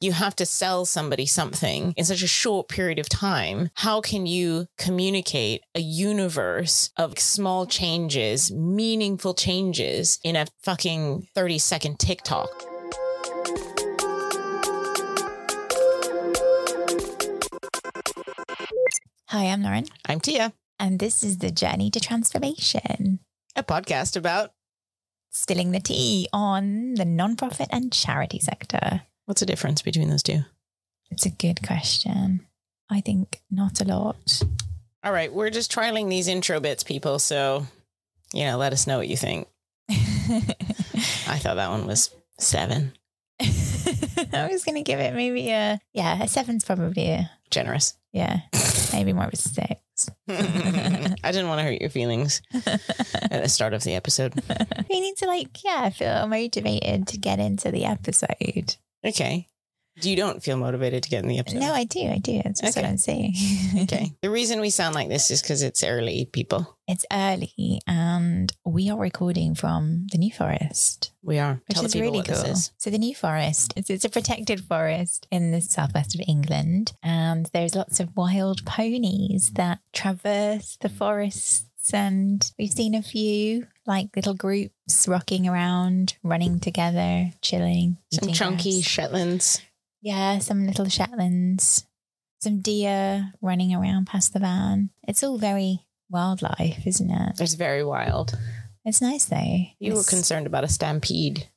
you have to sell somebody something in such a short period of time. How can you communicate a universe of small changes, meaningful changes in a fucking 30 second TikTok? Hi, I'm Lauren, I'm Teia, and this is the Journey to Transformation, a podcast about spilling the tea on the nonprofit and charity sector. What's the difference between those two? It's a good question. I think not a lot. All right, we're just trialing these intro bits, people. So, you know, let us know what you think. I thought that one was seven. I was going to give it maybe a, yeah, a seven's probably a, Generous. yeah, maybe more of a six. I didn't want to hurt your feelings at the start of the episode. we need to like, yeah, feel motivated to get into the episode. Okay. You don't feel motivated to get in the episode. No, I do. I do. That's Okay. what I'm saying. Okay. The reason we sound like this is because it's early, people. It's early and we are recording from the New Forest, We are. which Tell is really cool. is. So the New Forest, it's, it's a protected forest in the southwest of England, and there's lots of wild ponies that traverse the And we've seen a few like little groups rocking around, running together, chilling. Some chunky. Shetlands. Yeah, some little Shetlands, some deer running around past the van. It's all very wildlife, isn't it? It's very wild. It's nice though. You were concerned about a stampede.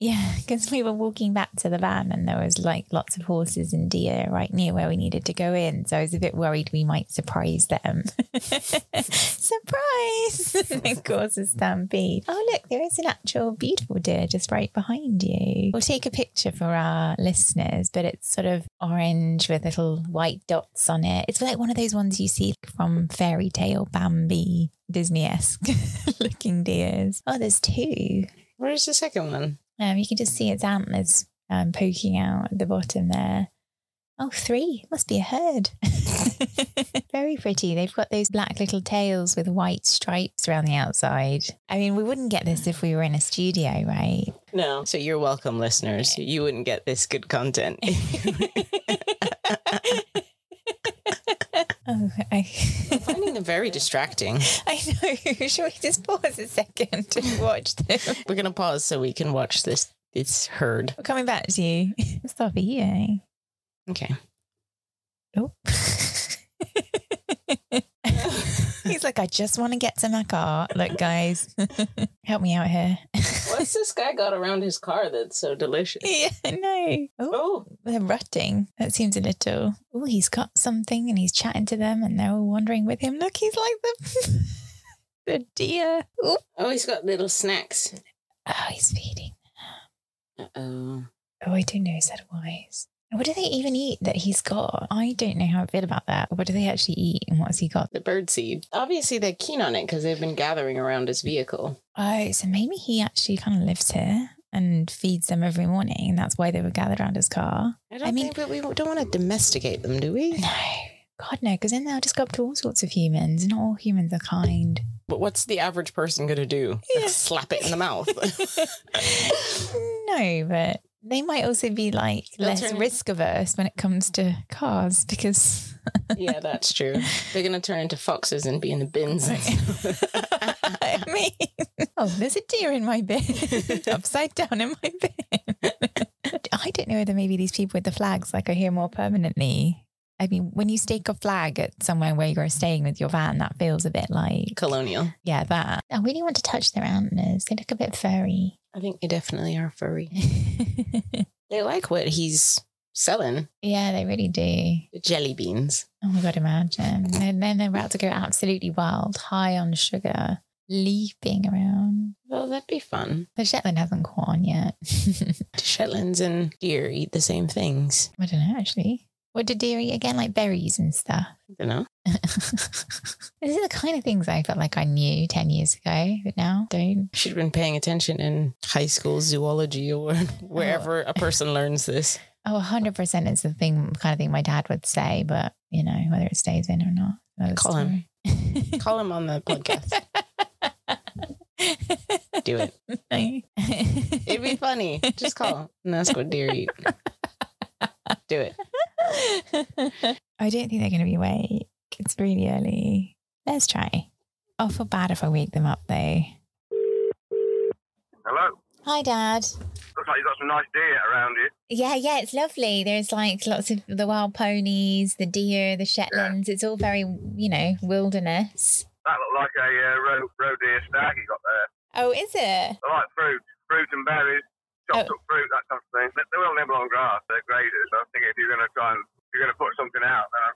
Yeah, because we were walking back to the van and there was like lots of horses and deer right near where we needed to go in. So I was a bit worried we might surprise them. Surprise! and cause stampede. Oh, look, there is an actual beautiful deer just right behind you. We'll take a picture for our listeners, but it's sort of orange with little white dots on it. It's like one of those ones you see from fairy tale Bambi, Disney esque looking deers. Oh, there's two. Where's the second one? Um, you can just see its antlers um, poking out at the bottom there. Oh, three. Must be a herd. Very pretty. They've got those black little tails with white stripes around the outside. I mean, we wouldn't get this if we were in a studio, right? No. So you're welcome, listeners. You wouldn't get this good content. Oh, I, Them very distracting. I know. Should we just pause a second to watch them? We're gonna pause so we can watch this. This herd. We're coming back to you. Stop here. Okay. Oh. He's like, I just want to get to my car. Look, guys, help me out here. What's this guy got around his car that's so delicious? yeah, I know. Oh, Oh, they're rutting. That seems a little. Oh, he's got something and he's chatting to them and they're all wandering with him. Look, he's like the the deer. Oh, oh, he's got little snacks. oh he's feeding. Uh-oh. Oh, I don't know. Is that wise? What do they even eat that he's got? I don't know how I feel about that. What do they actually eat and what's he got? The bird seed. Obviously, they're keen on it because they've been gathering around his vehicle. Oh, so maybe he actually kind of lives here and feeds them every morning, and that's why they were gathered around his car. I don't I mean- think, but we don't want to domesticate them, do we? No, God, no, because then they'll just go up to all sorts of humans. Not all humans are kind. But what's the average person going to do? Yeah. Slap it in the mouth. no, but they might also be like They'll less risk averse when it comes to cars because. yeah, that's true. They're going to turn into foxes and be in the bins. I mean, oh, there's a deer in my bin, upside down in my bin. I don't know whether maybe these people with the flags like are here more permanently. I mean, when you stake a flag at somewhere where you're staying with your van, that feels a bit like, Colonial. yeah, that. I really want to touch their antlers. They look a bit furry. I think they definitely are furry. They like what he's selling yeah, they really do. the jelly beans. Oh my God, imagine. And then they're about to go absolutely wild, high on sugar, leaping around. Well, that'd be fun. The Shetland hasn't caught on yet. Shetlands and deer eat the same things. I don't know, actually. What did deer eat again? Like berries and stuff. I don't know. These are the kind of things I felt like I knew 10 years ago, but now don't. Should have been paying attention in high school zoology or wherever a person learns this. Oh, 100% is the thing, kind of thing my dad would say, but you know, whether it stays in or not. Call him. Call him on the podcast. Do it. It'd be funny. Just call and ask what deer eat. Do it. I don't think they're going to be awake. It's really early. Let's try. I'll feel bad if I wake them up though. Hello. Hi, Dad. Looks like you've got some nice deer around you. Yeah, yeah, it's lovely. There's like lots of the wild ponies, the deer, the Shetlands. It's all very, you know, wilderness. That looked like a uh, roe, roe deer stag you got there. Oh, is it? I like fruit, fruit and berries, chopped Oh. up fruit, that kind of thing. They, they will nibble on grass. They're graders. I think if you're going to try and if you're going to put something out, then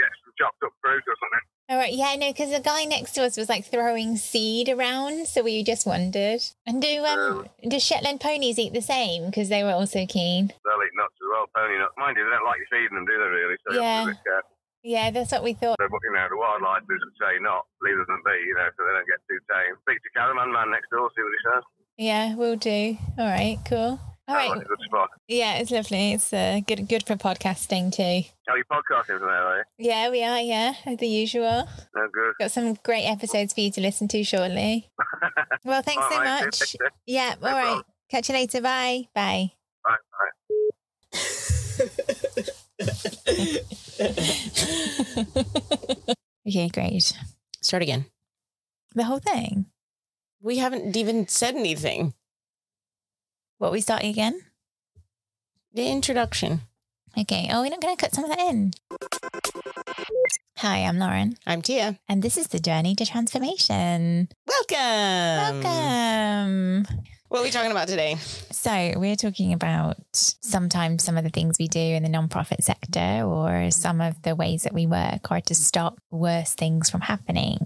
get some chopped up fruit or something. All right, yeah, no, because the guy next to us was like throwing seed around, so we just wondered. And do um do Shetland ponies eat the same? Because they were also keen. They'll eat nuts as well, pony nuts. Mind you, they don't like you feeding them, do they? Really? So you have to Yeah. be a bit careful. Yeah, that's what we thought. So, but, you know, the wildlife is say not, leave them be, you know, so they don't get too tame. Speak to Caravan Man next door, see what he says. Yeah, we'll do. All right, cool. All Sounds right, like a good spot. yeah, it's lovely. It's uh, good, good for podcasting too. Are you podcasting from there, are you? Yeah, we are. Yeah, as the usual. No good. Got some great episodes for you to listen to shortly. Well, thanks All so right, much. see you. Yeah, all No right. problem. Catch you later. Bye. Bye. Bye, bye. Okay, great. Start again. The whole thing. We haven't even said anything. What we starting again? The introduction. Okay. Oh, we're not going to cut some of that in. Hi, I'm Lauren, I'm Teia. and this is the journey to transformation. Welcome. Welcome. What are we talking about today? So, we're talking about sometimes some of the things we do in the nonprofit sector or some of the ways that we work are to stop worse things from happening.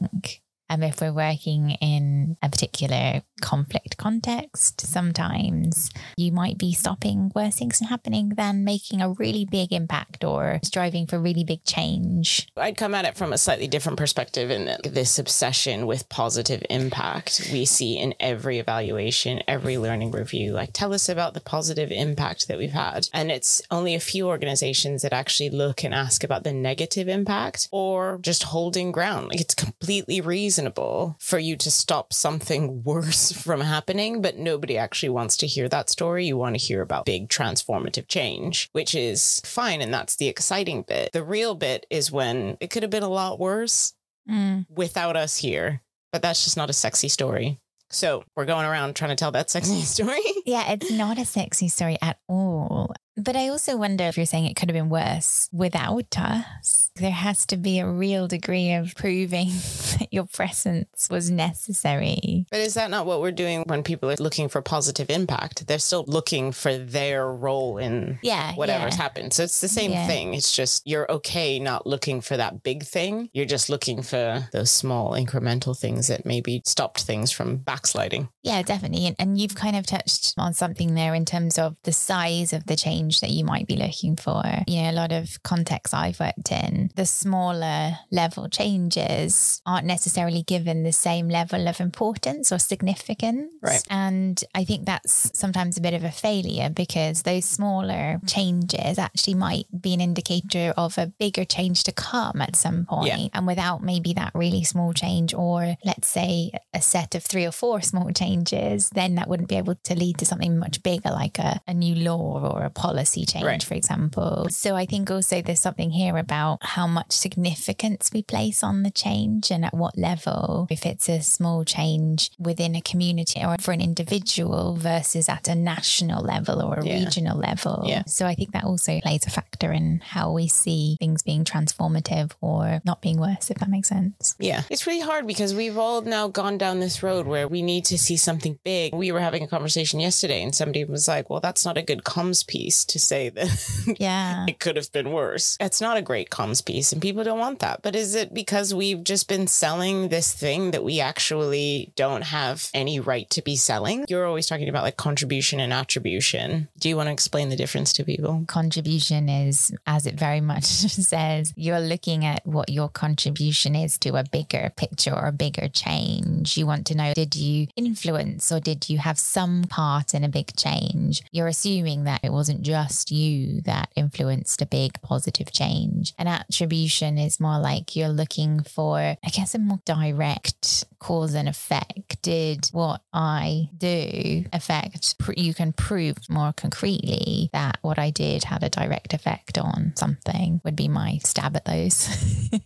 And if we're working in a particular conflict context, sometimes you might be stopping worse things from happening than making a really big impact or striving for really big change. I'd come at it from a slightly different perspective in this obsession with positive impact we see in every evaluation, every learning review. Like, tell us about the positive impact that we've had. And it's only a few organizations that actually look and ask about the negative impact or just holding ground. Like, it's completely reasonable for you to stop something worse from happening, but nobody actually wants to hear that story. You want to hear about big transformative change, which is fine. And that's the exciting bit. The real bit is when it could have been a lot worse Mm. without us here, but that's just not a sexy story. So we're going around trying to tell that sexy story. Yeah, it's not a sexy story at all. But I also wonder if you're saying it could have been worse without us. There has to be a real degree of proving that your presence was necessary. But is that not what we're doing when people are looking for positive impact? They're still looking for their role in Yeah. whatever's yeah. happened. So it's the same Yeah. thing. It's just you're okay not looking for that big thing. You're just looking for those small incremental things that maybe stopped things from backsliding. Yeah, definitely. And, and you've kind of touched on something there in terms of the size of the change that you might be looking for. You know, a lot of contexts I've worked in, the smaller level changes aren't necessarily given the same level of importance or significance. Right. And I think that's sometimes a bit of a failure because those smaller changes actually might be an indicator of a bigger change to come at some point. Yeah. And without maybe that really small change, or let's say a set of three or four small changes, then that wouldn't be able to lead to something much bigger, like a, a new law or a policy change, Right. for example. So I think also there's something here about how much significance we place on the change and at what level. If it's a small change within a community or for an individual versus at a national level or a Yeah. regional level. Yeah. So I think that also plays a factor in how we see things being transformative or not being worse, if that makes sense. Yeah. It's really hard because we've all now gone down this road where we need to see something big. We were having a conversation yesterday and somebody was like, well, that's not a good comms piece to say that Yeah. it could have been worse. It's not a great comms piece and people don't want that. But is it because we've just been selling this thing that we actually don't have any right to be selling? You're always talking about like contribution and attribution. Do you want to explain the difference to people? contribution is, as it very much says, you're looking at what your contribution is to a bigger picture or a bigger change. You want to know did you influence or did you have some part in a big change? You're assuming that it wasn't just you that influenced a big positive change. And attribution is more like you're looking for, I guess, a more direct cause and effect. Did what I do affect? You can prove more concretely that what I did had a direct effect on something, would be my stab at those.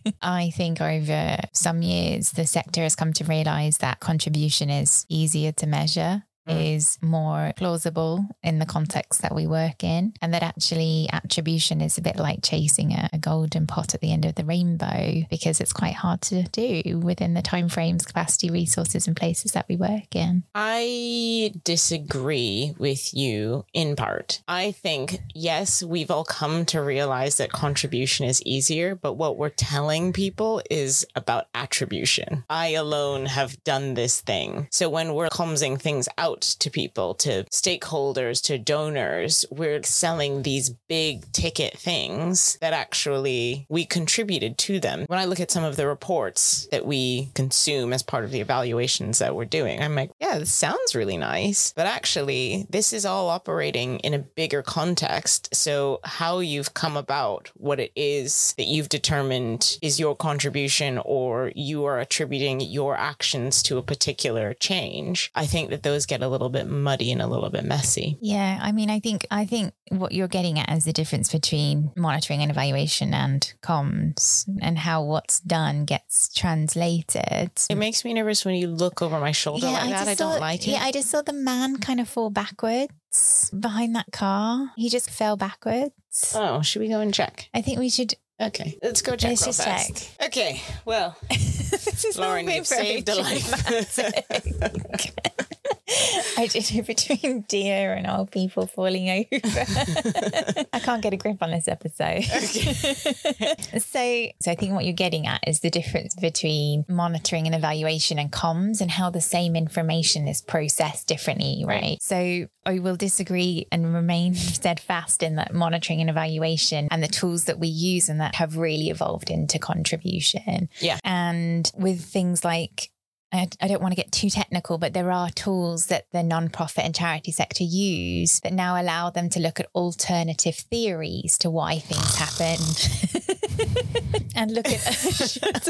I think over some years, the sector has come to realize that contribution is easier to measure. Mm. is more plausible in the context that we work in. And that actually attribution is a bit like chasing a, a, golden pot at the end of the rainbow because it's quite hard to do within the timeframes, capacity, resources, and places that we work in. I disagree with you in part. I think, yes, we've all come to realize that contribution is easier, but what we're telling people is about attribution. I alone have done this thing. So when we're clumsing things out, out to people, to stakeholders, to donors. We're selling these big ticket things that actually we contributed to them. When I look at some of the reports that we consume as part of the evaluations that we're doing, I'm like, yeah, this sounds really nice. But actually, this is all operating in a bigger context. So, how you've come about what it is that you've determined is your contribution or you are attributing your actions to a particular change, I think that those get a little bit muddy and a little bit messy. Yeah, I mean, I think I think what you're getting at is the difference between monitoring and evaluation and comms and how what's done gets translated. It makes me nervous when you look over my shoulder yeah, like I that. I don't saw, like it. Yeah, I just saw the man kind of fall backwards behind that car. He just fell backwards. Oh, should we go and check? I think we should Okay, let's go check. Let's just fast. check. Okay, well, Lauren, you've saved a life. I did it between deer and old people falling over. I can't get a grip on this episode. Okay. so, so I think what you're getting at is the difference between monitoring and evaluation and comms and how the same information is processed differently, right? right. So I will disagree and remain steadfast in that monitoring and evaluation and the tools that we use and that have really evolved into contribution. Yeah. And with things like I, I don't want to get too technical, but there are tools that the nonprofit and charity sector use that now allow them to look at alternative theories to why things happen and look at. shut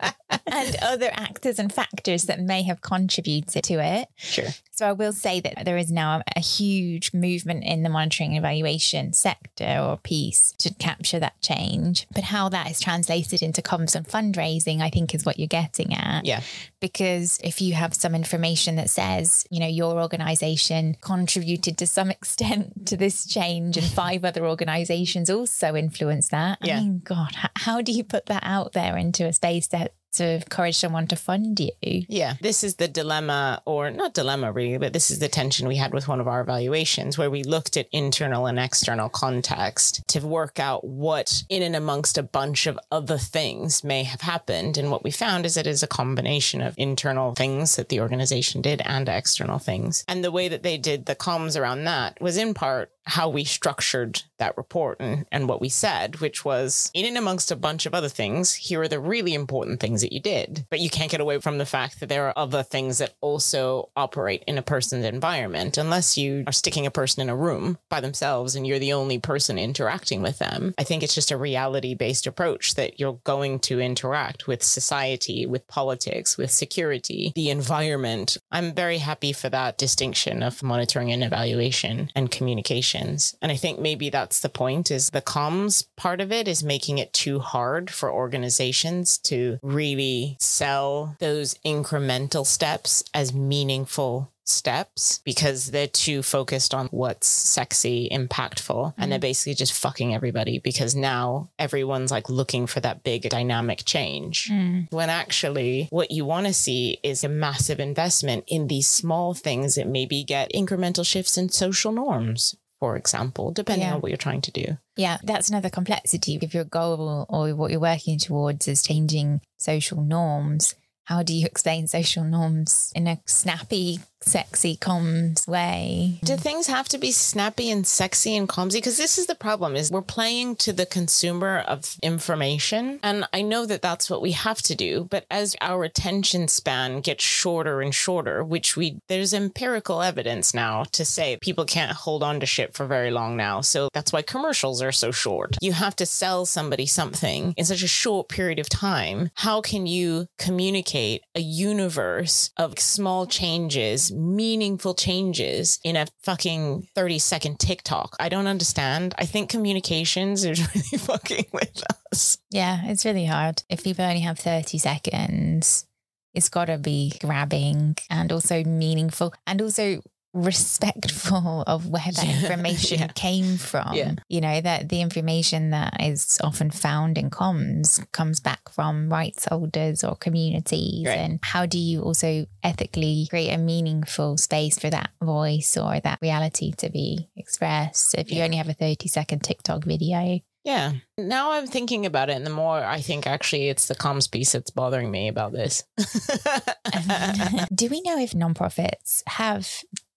up. And other actors and factors that may have contributed to it. Sure. So I will say that there is now a huge movement in the monitoring and evaluation sector or piece to capture that change. But how that is translated into comms and fundraising, I think is what you're getting at. Yeah. Because if you have some information that says, you know, your organization contributed to some extent to this change and five other organizations also influenced that. Yeah. I mean, God, how do you put that out there into a space that to encourage someone to fund you. Yeah. This is the dilemma, or not dilemma really, but this is the tension we had with one of our evaluations where we looked at internal and external context to work out what, in and amongst a bunch of other things, may have happened. And what we found is it is a combination of internal things that the organization did and external things. And the way that they did the comms around that was in part how we structured that report and, and what we said, which was in and amongst a bunch of other things, here are the really important things that you did. But you can't get away from the fact that there are other things that also operate in a person's environment, unless you are sticking a person in a room by themselves and you're the only person interacting with them. I think it's just a reality based approach that you're going to interact with society, with politics, with security, the environment. I'm very happy for that distinction of monitoring and evaluation and communication and I think maybe that's the point is the comms part of it is making it too hard for organizations to really sell those incremental steps as meaningful steps because they're too focused on what's sexy, impactful, and they're mm-hmm. basically just fucking everybody because now everyone's like looking for that big dynamic change. Mm. When actually, what you want to see is a massive investment in these small things that maybe get incremental shifts in social norms for example, depending yeah. on what you're trying to do. Yeah, that's another complexity. If your goal or what you're working towards is changing social norms, how do you explain social norms in a snappy sexy comms way. Do things have to be snappy and sexy and clumsy? Because this is the problem: is we're playing to the consumer of information, and I know that that's what we have to do. But as our attention span gets shorter and shorter, which we there's empirical evidence now to say people can't hold on to shit for very long now. So that's why commercials are so short. You have to sell somebody something in such a short period of time. How can you communicate a universe of small changes, meaningful changes in a fucking 30 second TikTok? I don't understand. I think communications is really fucking with us. Yeah, it's really hard. If people only have 30 seconds, it's got to be grabbing and also meaningful and also respectful of where that information yeah. came from. Yeah. You know, that the information that is often found in comms comes back from rights holders or communities. Right. And how do you also ethically create a meaningful space for that voice or that reality to be expressed? If you Yeah. only have a 30 second TikTok video, Yeah. Now I'm thinking about it, and the more I think actually it's the comms piece that's bothering me about this. Do we know if nonprofits have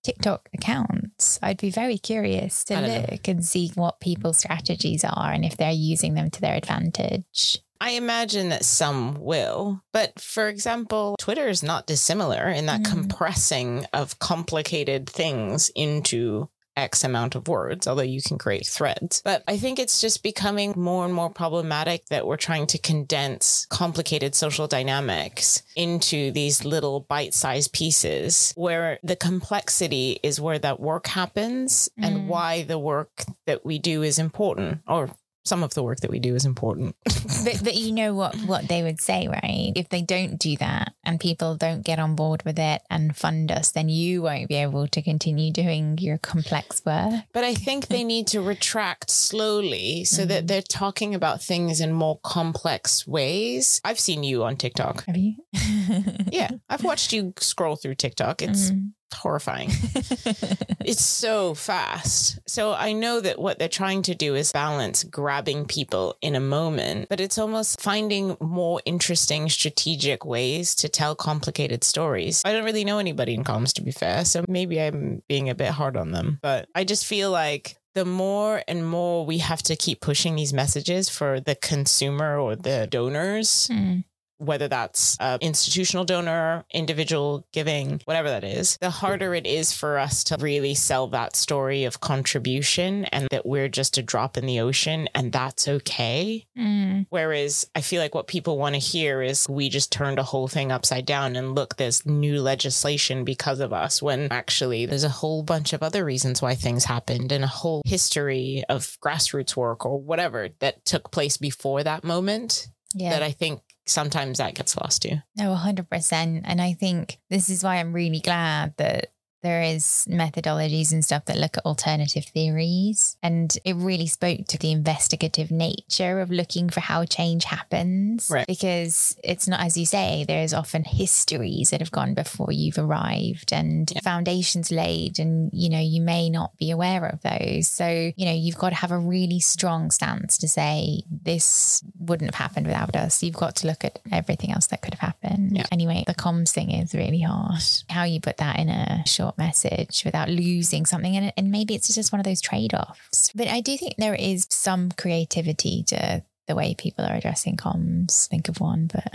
TikTok accounts? I'd be very curious to don't know. look and see what people's strategies are and if they're using them to their advantage. I imagine that some will, but for example, Twitter is not dissimilar in that Mm. compressing of complicated things into X amount of words, although you can create threads. But I think it's just becoming more and more problematic that we're trying to condense complicated social dynamics into these little bite sized pieces where the complexity is where that work happens Mm. and why the work that we do is important or some of the work that we do is important. But but you know what what they would say, right? If they don't do that and people don't get on board with it and fund us, then you won't be able to continue doing your complex work. But I think they need to retract slowly so that they're talking about things in more complex ways. I've seen you on TikTok. Have you? Yeah, I've watched you scroll through TikTok. It's Mhm. Horrifying. It's so fast. So I know that what they're trying to do is balance grabbing people in a moment, but it's almost finding more interesting strategic ways to tell complicated stories. I don't really know anybody in comms, to be fair. So maybe I'm being a bit hard on them, but I just feel like the more and more we have to keep pushing these messages for the consumer or the donors, Mm. Whether that's institutional donor, individual giving, whatever that is, the harder it is for us to really sell that story of contribution and that we're just a drop in the ocean and that's okay. Mm. Whereas I feel like what people want to hear is we just turned a whole thing upside down and look, there's new legislation because of us, when actually there's a whole bunch of other reasons why things happened and a whole history of grassroots work or whatever that took place before that moment Yeah. that I think sometimes that gets lost too. No, 100%. And I think this is why I'm really glad that there is methodologies and stuff that look at alternative theories. And it really spoke to the investigative nature of looking for how change happens. Right. Because it's not, as you say, there's often histories that have gone before you've arrived and Yeah. foundations laid, and, you know, you may not be aware of those. So, you know, you've got to have a really strong stance to say this wouldn't have happened without us. You've got to look at everything else that could have happened. Yeah. Anyway, the comms thing is really hard. How you put that in a short message without losing something. And, and maybe it's just one of those trade offs. But I do think there is some creativity to the way people are addressing comms. Think of one, but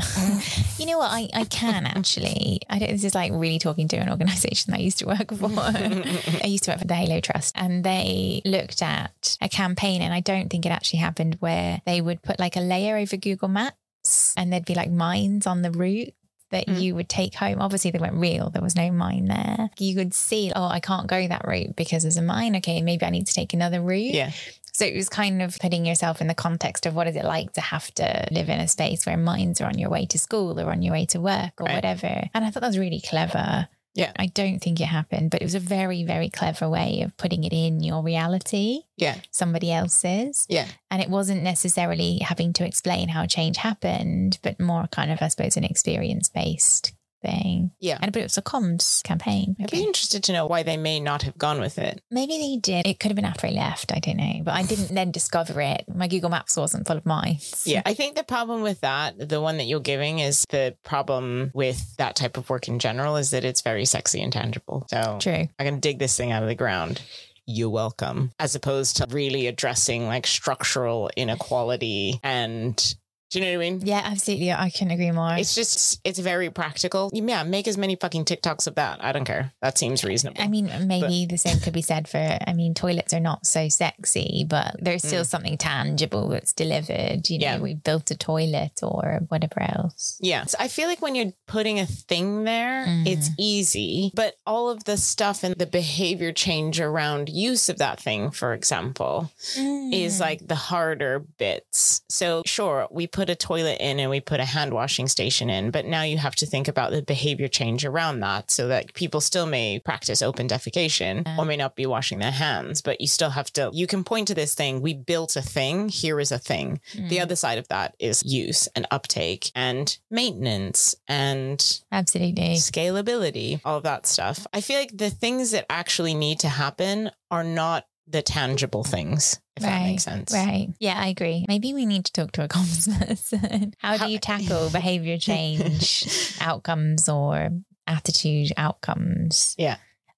you know what? I, I can actually. I don't, this is like really talking to an organization that I used to work for. I used to work for the HALO Trust and they looked at a campaign, and I don't think it actually happened where they would put like a layer over Google Maps and there'd be like mines on the route that Mm. you would take home. Obviously, they weren't real, there was no mine there. You could see, oh, I can't go that route because there's a mine. Okay, maybe I need to take another route. Yeah. So it was kind of putting yourself in the context of what is it like to have to live in a space where mines are on your way to school or on your way to work or Right. whatever. And I thought that was really clever. Yeah. I don't think it happened, but it was a very, very clever way of putting it in your reality, Yeah. somebody else's. Yeah. And it wasn't necessarily having to explain how change happened, but more kind of, I suppose, an experience based thing. Yeah. And but it was a comms campaign. I'd be interested to know why they may not have gone with it. Maybe they did. It could have been after I left. I don't know. But I didn't then discover it. My Google Maps wasn't full of mice. Yeah. I think the problem with that, the one that you're giving, is the problem with that type of work in general is that it's very sexy and tangible. So True. I'm going to dig this thing out of the ground. You're welcome. As opposed to really addressing like structural inequality and. Do you know what I mean? Yeah, absolutely. I couldn't agree more. It's just, it's very practical. Yeah, make as many fucking TikToks of that. I don't care. That seems reasonable. I mean, maybe the same could be said for, I mean, toilets are not so sexy, but there's still something tangible that's delivered. You know, Yeah. we built a toilet or whatever else. Yeah. So I feel like when you're putting a thing there, Mhm. it's easy, but all of the stuff and the behavior change around use of that thing, for example, Mm. is like the harder bits. So, sure, we put a toilet in and we put a hand washing station in, but now you have to think about the behavior change around that so that people still may practice open defecation Yeah. or may not be washing their hands, but you still have to, you can point to this thing. We built a thing. Here is a thing. The Mm. other side of that is use and uptake and maintenance and Absolutely. scalability, all of that stuff. I feel like the things that actually need to happen are not the tangible things, if that makes sense. Right. Yeah, I agree. Maybe we need to talk to a comms person. How How- do you tackle behavior change outcomes or attitude outcomes? Yeah.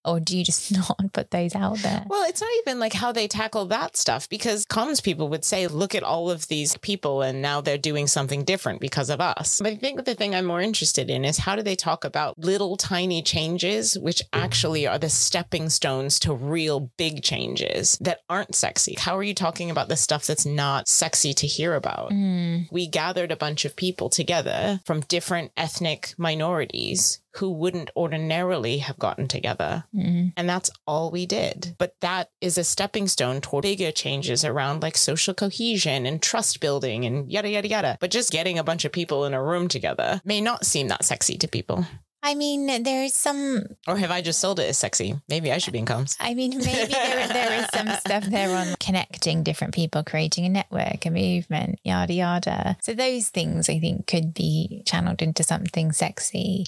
Or do you just not put those out there? Well, it's not even like how they tackle that stuff because comms people would say, look at all of these people and now they're doing something different because of us. But I think the thing I'm more interested in is how do they talk about little tiny changes, which actually are the stepping stones to real big changes that aren't sexy? How are you talking about the stuff that's not sexy to hear about? Mm, we gathered a bunch of people together from different ethnic minorities who wouldn't ordinarily have gotten together. mm. And that's all we did. But that is a stepping stone toward bigger changes around like social cohesion and trust building and yada, yada, yada. But just getting a bunch of people in a room together may not seem that sexy to people. I mean, there is some. Or have I just sold it as sexy? Maybe I should be in comms. I mean, maybe there, there is some stuff there on connecting different people, creating a network, a movement, yada yada. So those things I think could be channeled into something sexy.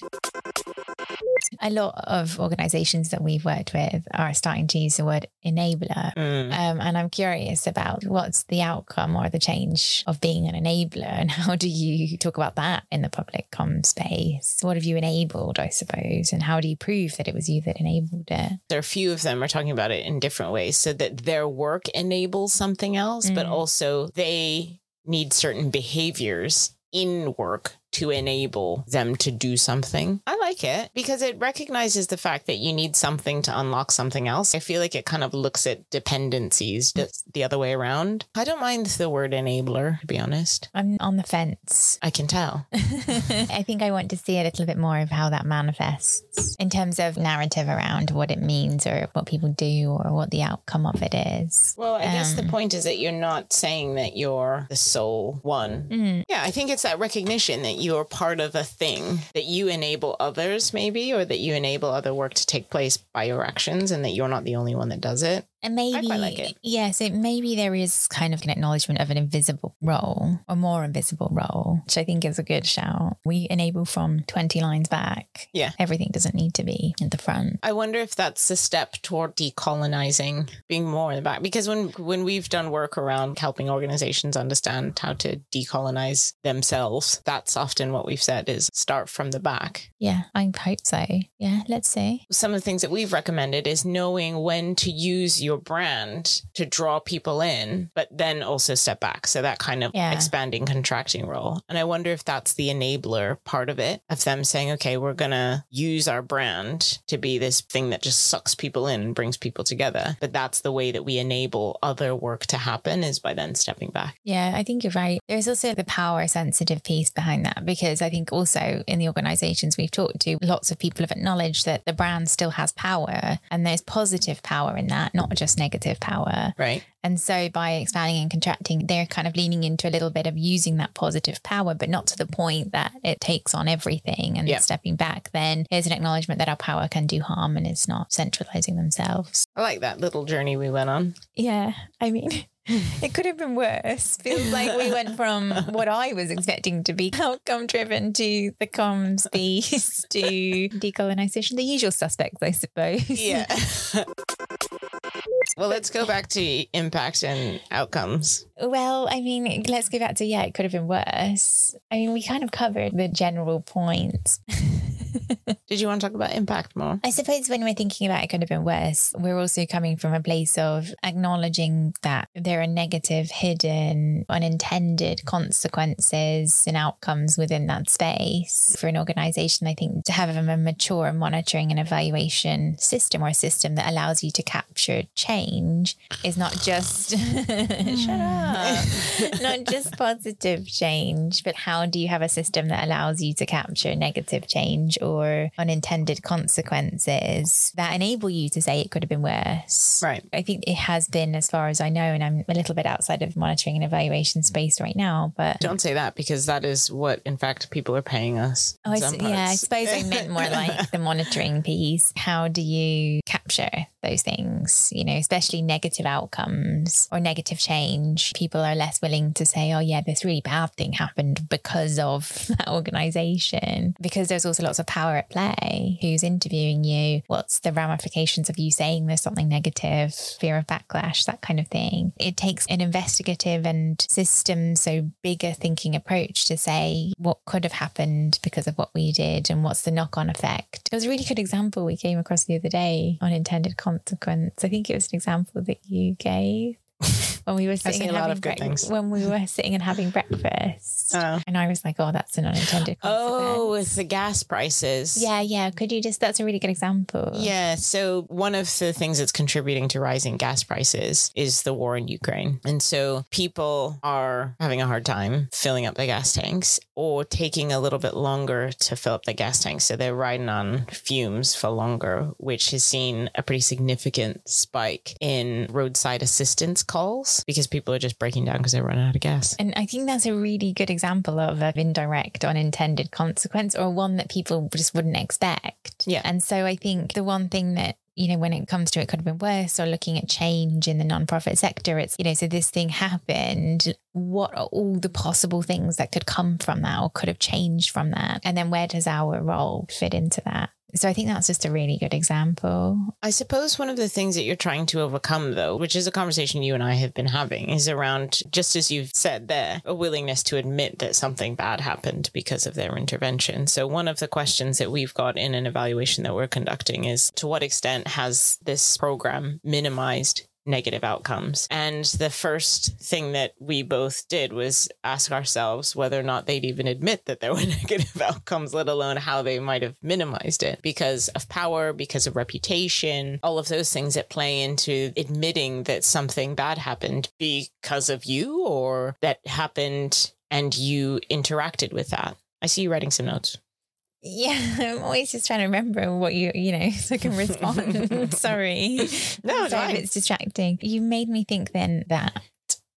A lot of organizations that we've worked with are starting to use the word enabler. Mm. Um, and I'm curious about what's the outcome or the change of being an enabler, and how do you talk about that in the public com space? What have you enabled, I suppose, and how do you prove that it was you that enabled it? there are a few of them are talking about it in different ways so that their work enables something else, but Mm. also they need certain behaviors in work to enable them to do something. I like it because it recognizes the fact that you need something to unlock something else. I feel like it kind of looks at dependencies just the other way around. I don't mind the word enabler, to be honest. I'm on the fence. I can tell. I think I want to see a little bit more of how that manifests in terms of narrative around what it means or what people do or what the outcome of it is. Well, I guess the Um, point is that you're not saying that you're the sole one. Mm, Yeah, I think it's that recognition that you're part of a thing, that you enable others, maybe, or that you enable other work to take place by your actions and that you're not the only one that does it. And maybe, quite like it. yes, it maybe there is kind of an acknowledgement of an invisible role, a more invisible role, which I think is a good shout. We enable from 20 lines back. Yeah. Everything doesn't need to be at the front. I wonder if that's a step toward decolonizing, being more in the back. Because when when we've done work around helping organizations understand how to decolonize themselves, that's often what we've said is start from the back. Yeah, I hope so. Yeah, let's see. some of the things that we've recommended is knowing when to use your brand to draw people in, but then also step back. So that kind of Yeah. expanding contracting role. And I wonder if that's the enabler part of it, of them saying, okay, we're going to use our brand to be this thing that just sucks people in and brings people together. But that's the way that we enable other work to happen is by then stepping back. Yeah, I think you're right. There's also the power sensitive piece behind that because I think also in the organizations we've talked to, lots of people have acknowledged that the brand still has power and there's positive power in that, not just negative power. Right. And so by expanding and contracting, they're kind of leaning into a little bit of using that positive power, but not to the point that it takes on everything and Yeah. stepping back. Then here's an acknowledgement that our power can do harm and it's not centralizing themselves. I like that little journey we went on. Yeah. I mean, it could have been worse. Feels like we went from what I was expecting to be outcome driven to the comms beast to decolonization, the usual suspects, I suppose. Yeah. well, let's go back to impact and outcomes. Well, I mean, let's go back to yeah, it could have been worse. I mean, we kind of covered the general points. Did you want to talk about impact more? I suppose when we're thinking about it could have been worse, we're also coming from a place of acknowledging that there are negative, hidden, unintended consequences and outcomes within that space. For an organization, I think to have a mature monitoring and evaluation system or a system that allows you to capture change is not just shut up, not just positive change, but how do you have a system that allows you to capture negative change or unintended consequences that enable you to say it could have been worse. Right. I think it has been, as far as I know, and I'm a little bit outside of monitoring and evaluation space right now. But don't say that because that is what, in fact, people are paying us. Oh, I, yeah, I suppose I meant more like the monitoring piece. How do you capture those things? You know, especially negative outcomes or negative change. People are less willing to say, "Oh, yeah, this really bad thing happened because of that organization," because there's also lots of power at play. Who's interviewing you? What's the ramifications of you saying there's something negative? Fear of backlash, that kind of thing. It takes an investigative and system, so bigger thinking approach to say what could have happened because of what we did and what's the knock on effect. It was a really good example we came across the other day unintended consequence. I think it was an example that you gave when we were sitting and having breakfast. When we were sitting and having breakfast, oh. and I was like, "Oh, that's an unintended." Oh, with the gas prices. Yeah, yeah. Could you just? That's a really good example. Yeah. So one of the things that's contributing to rising gas prices is the war in Ukraine, and so people are having a hard time filling up the gas tanks or taking a little bit longer to fill up the gas tanks. So they're riding on fumes for longer, which has seen a pretty significant spike in roadside assistance calls because people are just breaking down because they're running out of gas. And I think that's a really good example of an indirect, unintended consequence or one that people just wouldn't expect. Yeah. And so I think the one thing that you know, when it comes to it could have been worse or looking at change in the nonprofit sector, it's, you know, so this thing happened. What are all the possible things that could come from that or could have changed from that? And then where does our role fit into that? So I think that's just a really good example. I suppose one of the things that you're trying to overcome, though, which is a conversation you and I have been having, is around, just as you've said there, a willingness to admit that something bad happened because of their intervention. So one of the questions that we've got in an evaluation that we're conducting is to what extent has this program minimized negative outcomes. And the first thing that we both did was ask ourselves whether or not they'd even admit that there were negative outcomes, let alone how they might have minimized it because of power, because of reputation, all of those things that play into admitting that something bad happened because of you or that happened and you interacted with that. I see you writing some notes. Yeah, I'm always just trying to remember what you, you know, so I can respond. Sorry. No, it's Sorry it's distracting. You made me think then that,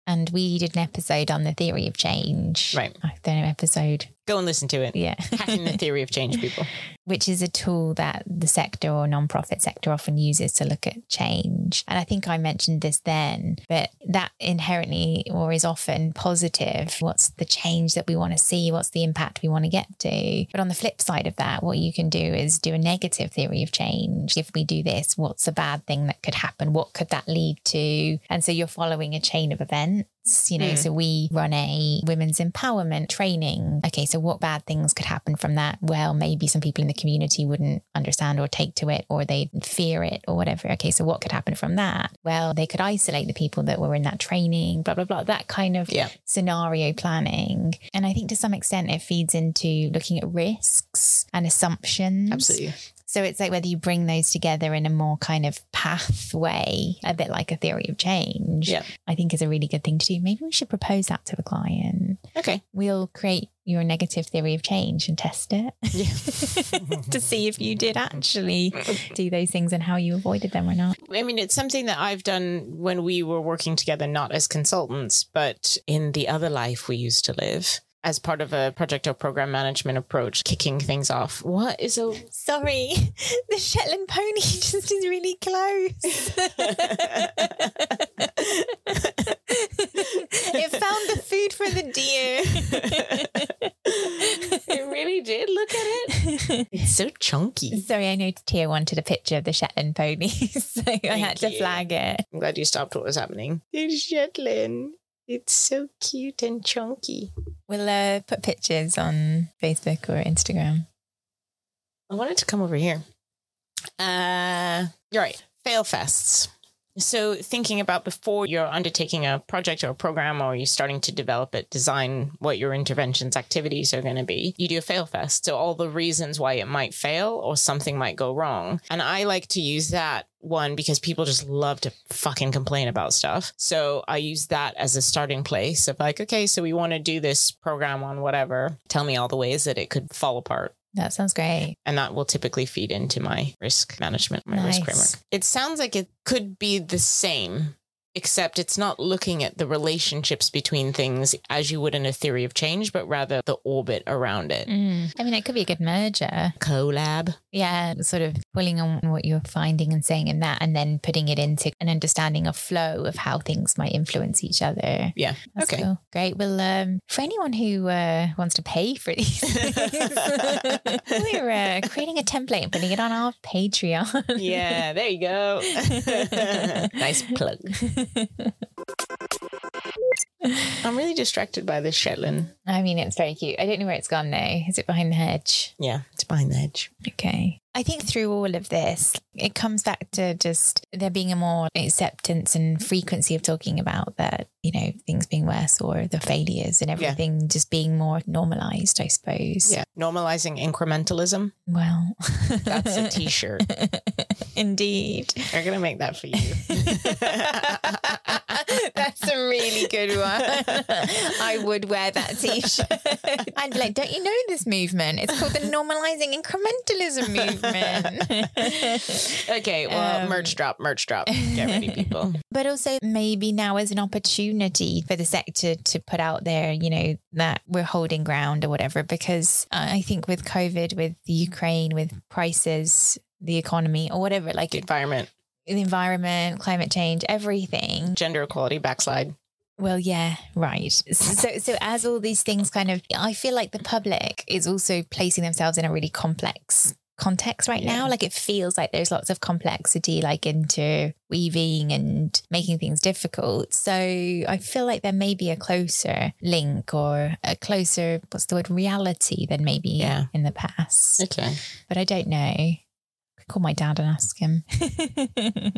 and we did an episode on the theory of change. Right. I've done an episode. Go and listen to it. Yeah. Hacking the theory of change, people which is a tool that the sector or nonprofit sector often uses to look at change. And I think I mentioned this then, but that inherently or is often positive. What's the change that we want to see? What's the impact we want to get to? But on the flip side of that, what you can do is do a negative theory of change. If we do this, what's a bad thing that could happen? What could that lead to? And so you're following a chain of events you know mm. so we run a women's empowerment training okay so what bad things could happen from that well maybe some people in the community wouldn't understand or take to it or they'd fear it or whatever. Okay, so what could happen from that? Well, they could isolate the people that were in that training, blah, blah, blah, that kind of yeah. scenario planning. And I think to some extent it feeds into looking at risks and assumptions. Absolutely. So it's like whether you bring those together in a more kind of pathway, a bit like a theory of change, yeah. I think is a really good thing to do. Maybe we should propose that to a client. Okay. We'll create your negative theory of change and test it yeah. to see if you did actually do those things and how you avoided them or not. I mean, it's something that I've done when we were working together, not as consultants, but in the other life we used to live as part of a project or program management approach, kicking things off. What is a sorry, the Shetland pony just is really close. it found the food for the deer. it really did. Look at it. It's so chunky. Sorry, I know Teia wanted a picture of the Shetland pony, so Thank I had you. to flag it. I'm glad you stopped what was happening. The Shetland. It's so cute and chunky. We'll uh, put pictures on Facebook or Instagram. I wanted to come over here. Uh, you're right. Fail fests. So, thinking about before you're undertaking a project or a program or you're starting to develop it, design what your interventions activities are going to be, you do a fail fest. So, all the reasons why it might fail or something might go wrong. And I like to use that one because people just love to fucking complain about stuff. So, I use that as a starting place of like, okay, so we want to do this program on whatever. Tell me all the ways that it could fall apart That sounds great. and that will typically feed into my risk management, my Nice. risk framework. It sounds like it could be the same, except it's not looking at the relationships between things as you would in a theory of change, but rather the orbit around it. Mm. I mean, it could be a good merger. Collab. Yeah, sort of pulling on what you're finding and saying in that, and then putting it into an understanding of flow of how things might influence each other. Yeah. That's okay. cool. Great. Well, um, for anyone who uh, wants to pay for these, we're uh, creating a template and putting it on our Patreon. Yeah, there you go. nice plug. I'm really distracted by this Shetland. I mean, it's very cute. I don't know where it's gone now. Is it behind the hedge? Yeah, it's behind the edge. Okay. I think through all of this, it comes back to just there being a more acceptance and frequency of talking about that, you know, things being worse or the failures and everything just being more normalized, I suppose. Yeah, normalizing incrementalism. Well, That's a t shirt. Indeed. We're going to make that for you. That's a really good one. I would wear that t shirt. I'd be like, don't you know this movement? It's called the normalizing incrementalism movement. Okay, well, Um, merch drop, merch drop. Get ready, people. but also maybe now is an opportunity for the sector to put out there, you know, that we're holding ground or whatever. Because I think with COVID, with Ukraine, with prices, the economy, or whatever, like The environment, the environment, climate change, everything. gender equality, backslide. Well, yeah, right. So, so as all these things kind of, I feel like the public is also placing themselves in a really complex context right Yeah. now. Like it feels like there's lots of complexity, like interweaving and making things difficult. So I feel like there may be a closer link or a closer, what's the word, reality than maybe Yeah. in the past. Okay. But I don't know. Call my dad and ask him.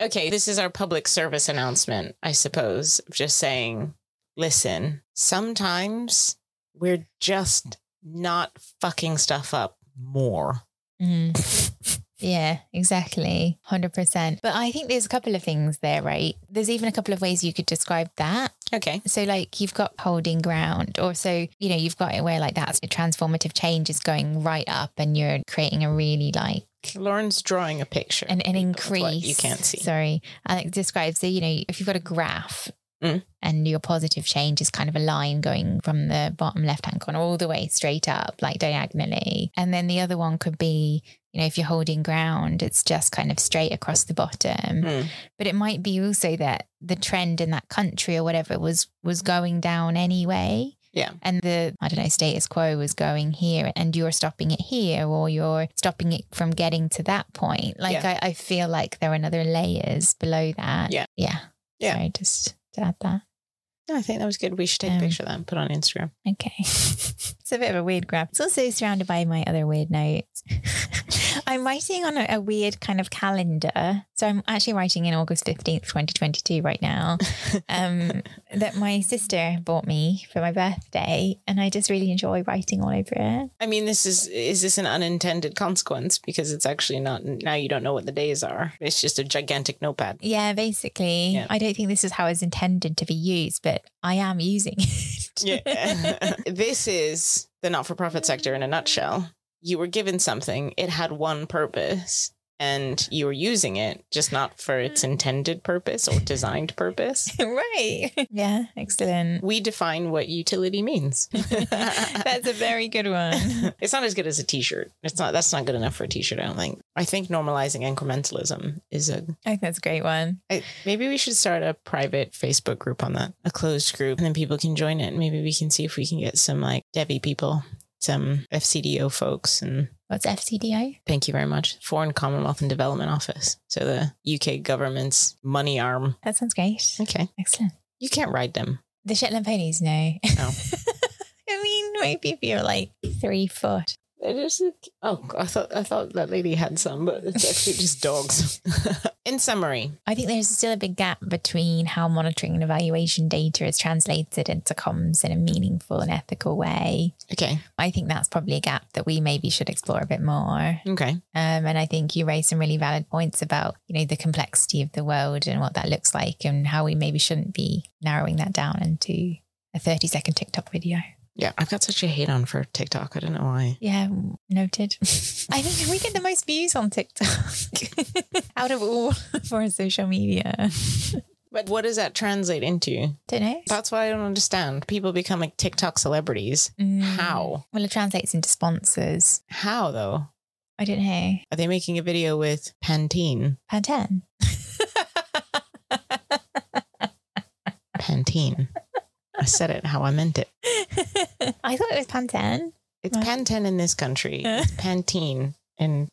Okay, this is our public service announcement, I suppose. Just saying, listen, sometimes we're just not fucking stuff up more. Mm. Yeah, exactly. 100%. But I think there's a couple of things there, right? There's even a couple of ways you could describe that. Okay. So, like, you've got holding ground, or so, you know, you've got it where, like, that's a transformative change is going right up and you're creating a really, like, Lauren's drawing a picture. an, an increase. you can't see. Sorry. And it describes, so, you know, if you've got a graph Mm. and your positive change is kind of a line going from the bottom left hand corner all the way straight up, like diagonally. And then the other one could be, you know, if you're holding ground, it's just kind of straight across the bottom. Mm. But it might be also that the trend in that country or whatever was was going down anyway. Yeah. And the, I don't know, status quo was going here and you're stopping it here or you're stopping it from getting to that point. Like, Yeah. I, I feel like there are another layers below that. Yeah. Yeah. Yeah. Sorry, just to add that. No, I think that was good. We should take Um, a picture of that and put it on Instagram. Okay. it's a bit of a weird graph. It's also surrounded by my other weird notes. I'm writing on a, a weird kind of calendar. So I'm actually writing in August 15th, 2022 right now. Um, that my sister bought me for my birthday. And I just really enjoy writing all over it. I mean, this is is this an unintended consequence because it's actually not now you don't know what the days are. It's just a gigantic notepad. Yeah, basically. Yeah. I don't think this is how it's intended to be used, but I am using it. Yeah. this is the not-for-profit sector in a nutshell. You were given something, it had one purpose, and you were using it just not for its mm. intended purpose or designed purpose. right. Yeah, excellent. We define what utility means. That's a very good one. it's not as good as a t-shirt. It's not that's not good enough for a t-shirt, I don't think. I think normalizing incrementalism is a I think that's a great one. I, maybe we should start a private Facebook group on that, a closed group, and then people can join it. Maybe we can see if we can get some like Debbie people some FCDO folks and Oh, What's FCDO? thank you very much. Foreign Commonwealth and Development Office. So the UK government's money arm. That sounds great. Okay. Excellent. You can't ride them. The Shetland ponies, no. Oh. I mean, maybe if you're like three foot. They're just oh, I thought I thought that lady had some, but it's actually just dogs. In summary, I think there's still a big gap between how monitoring and evaluation data is translated into comms in a meaningful and ethical way. okay, I think that's probably a gap that we maybe should explore a bit more. okay, Um, and I think you raised some really valid points about, you know, the complexity of the world and what that looks like and how we maybe shouldn't be narrowing that down into a 30 second TikTok video. Yeah. I've got such a hate on for TikTok. I don't know why. Yeah, noted. I think we get the most views on TikTok out of all for social media. But what does that translate into? Don't know. That's why I don't understand. People becoming TikTok celebrities. Mm. How? Well, it translates into sponsors. How though? I don't know. Are they making a video with Pantene? Pantene. Pantene. I said it how I meant it. I thought it was Pantene. It's Right. Pantene in this country. It's Pantene in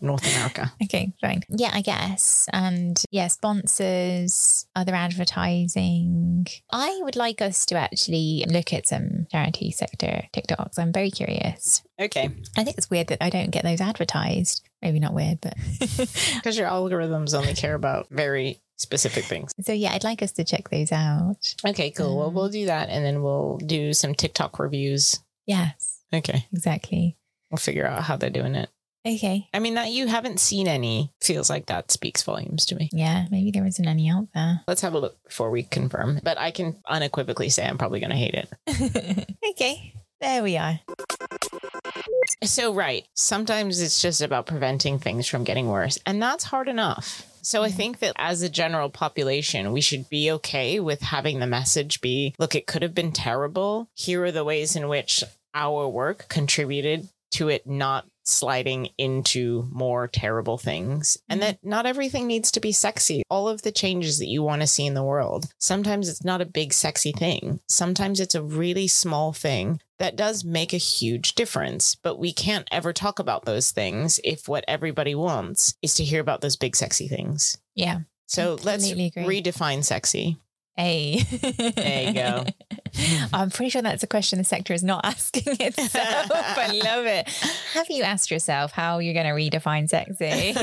North America. Okay, fine. Yeah, I guess. And yeah, sponsors, other advertising. I would like us to actually look at some charity sector TikToks. I'm very curious. Okay. I think it's weird that I don't get those advertised. Maybe not weird, but Because your algorithms only care about very specific things. so yeah, I'd like us to check those out. Okay, cool. Well, Um, we'll do that and then we'll do some TikTok reviews. Yes, Okay. exactly. We'll figure out how they're doing it. Okay. I mean, that you haven't seen any feels like that speaks volumes to me. Yeah, maybe there isn't any out there. Let's have a look before we confirm. But I can unequivocally say I'm probably going to hate it. okay, there we are. So, right. Sometimes it's just about preventing things from getting worse. And that's hard enough. So, I mm. think that as a general population, we should be okay with having the message be look, it could have been terrible. Here are the ways in which our work contributed to it not sliding into more terrible things. And mm. that not everything needs to be sexy. All of the changes that you want to see in the world, sometimes it's not a big, sexy thing. Sometimes it's a really small thing that does make a huge difference. But we can't ever talk about those things if what everybody wants is to hear about those big, sexy things. Yeah. So let's agree. redefine sexy. A. There you go. I'm pretty sure that's a question the sector is not asking itself. I love it. Have you asked yourself how you're going to redefine sexy?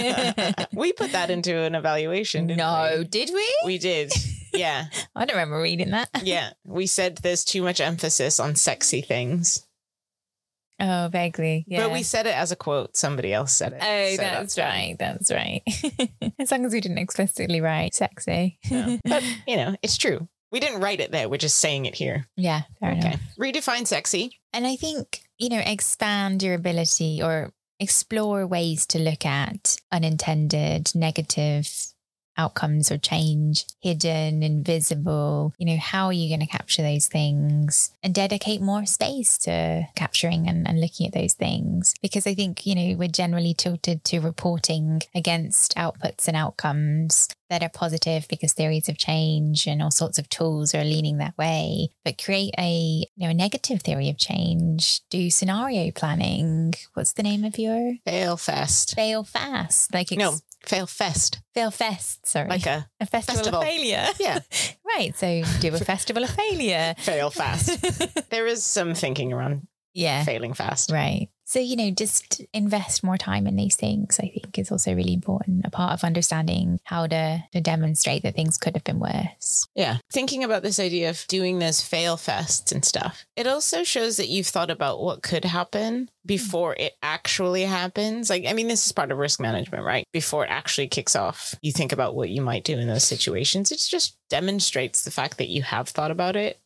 we put that into an evaluation. Didn't no, we? did we? we did. Yeah. I don't remember reading that. Yeah. We said there's too much emphasis on sexy things. Oh, vaguely. Yeah. But we said it as a quote. Somebody else said it. Oh, So that's fine. right. That's right. as long as we didn't explicitly write sexy. Yeah. But, you know, it's true. We didn't write it there. We're just saying it here. yeah, fair enough. Okay. Redefine sexy. And I think, you know, expand your ability or explore ways to look at unintended negative outcomes or change, hidden, invisible. You know, how are you going to capture those things and dedicate more space to capturing and, and looking at those things? Because I think, you know, we're generally tilted to reporting against outputs and outcomes that are positive because theories of change and all sorts of tools are leaning that way. But create a you know a negative theory of change. Do scenario planning. What's the name of your Fail fast fail fast? Like ex- No, fail fest. fail fest. Sorry, Like a, a festival, festival. of failure. yeah, right. So do a festival of failure. fail fast. there is some thinking around yeah. failing fast. Right. So, you know, just invest more time in these things, I think is also really important. A part of understanding how to, to demonstrate that things could have been worse. Yeah. Thinking about this idea of doing those fail fests and stuff, it also shows that you've thought about what could happen mm. before it actually happens. Like, I mean, this is part of risk management, right? Before it actually kicks off, you think about what you might do in those situations. It just demonstrates the fact that you have thought about it.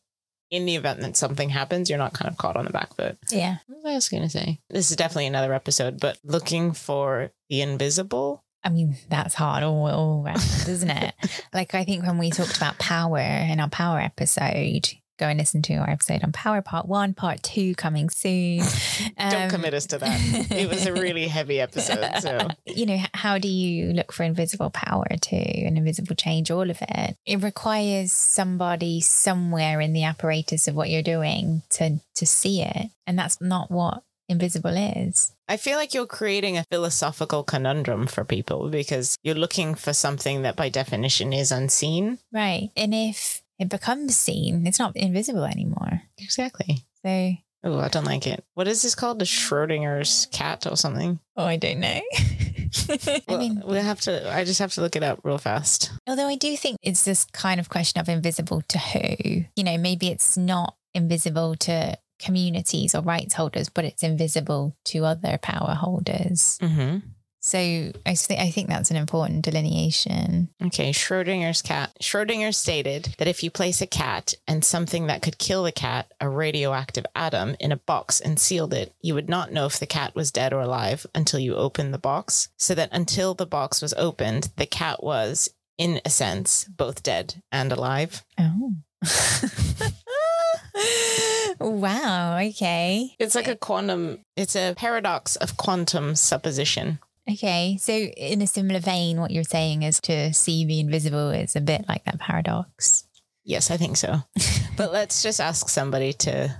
In the event that something happens, you're not kind of caught on the back foot. Yeah. What was I else going to say? This is definitely another episode, but looking for the invisible. I mean, that's hard all, all around, isn't it? like, I think when we talked about power in our power episode, go and listen to our episode on power part one, part two coming soon. Don't Um, commit us to that. It was a really heavy episode. So you know, how do you look for invisible power to and invisible change, all of it? It requires somebody somewhere in the apparatus of what you're doing to to see it. And that's not what invisible is. I feel like you're creating a philosophical conundrum for people because you're looking for something that by definition is unseen. Right. And if it becomes seen, it's not invisible anymore. Exactly. So Oh, I don't like it. What is this called? The Schrodinger's cat or something? Oh, I don't know. I mean, we'll have to. I just have to look it up real fast. although I do think it's this kind of question of invisible to who. You know, maybe it's not invisible to communities or rights holders, but it's invisible to other power holders. Mm-hmm. So I, th- I think that's an important delineation. Okay, Schrodinger's cat. Schrodinger stated that if you place a cat and something that could kill the cat, a radioactive atom, in a box and sealed it, you would not know if the cat was dead or alive until you opened the box. So that until the box was opened, the cat was, in a sense, both dead and alive. Oh. wow. Okay. It's like a quantum, it's a paradox of quantum supposition. Okay. So, in a similar vein, what you're saying is to see the invisible is a bit like that paradox. Yes, I think so. but let's just ask somebody to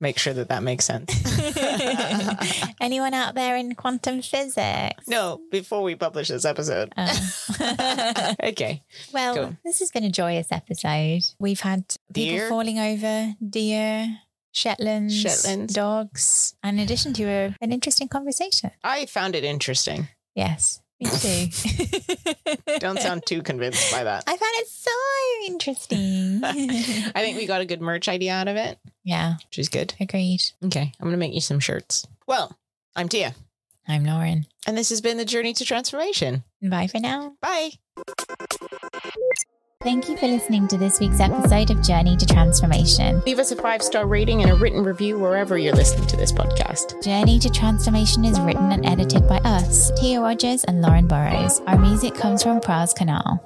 make sure that that makes sense. Anyone out there in quantum physics? no, before we publish this episode. Oh. Okay. well, Go. this has been a joyous episode. We've had people Deer? falling over, deer, Shetlands, Shetlands. dogs, and in addition to a, an interesting conversation. I found it interesting. Yes, me too. Don't sound too convinced by that. I found it so interesting. I think we got a good merch idea out of it, yeah, which is good. agreed. Okay. I'm going to make you some shirts. Well, I'm Teia, I'm Lauren. and this has been the Journey to Transformation. Bye for now. Bye. Thank you for listening to this week's episode of Journey to Transformation. Leave us a five star rating and a written review wherever you're listening to this podcast. Journey to Transformation is written and edited by us, Teia Rogers and Lauren Burrows. Our music comes from Praz Khanal.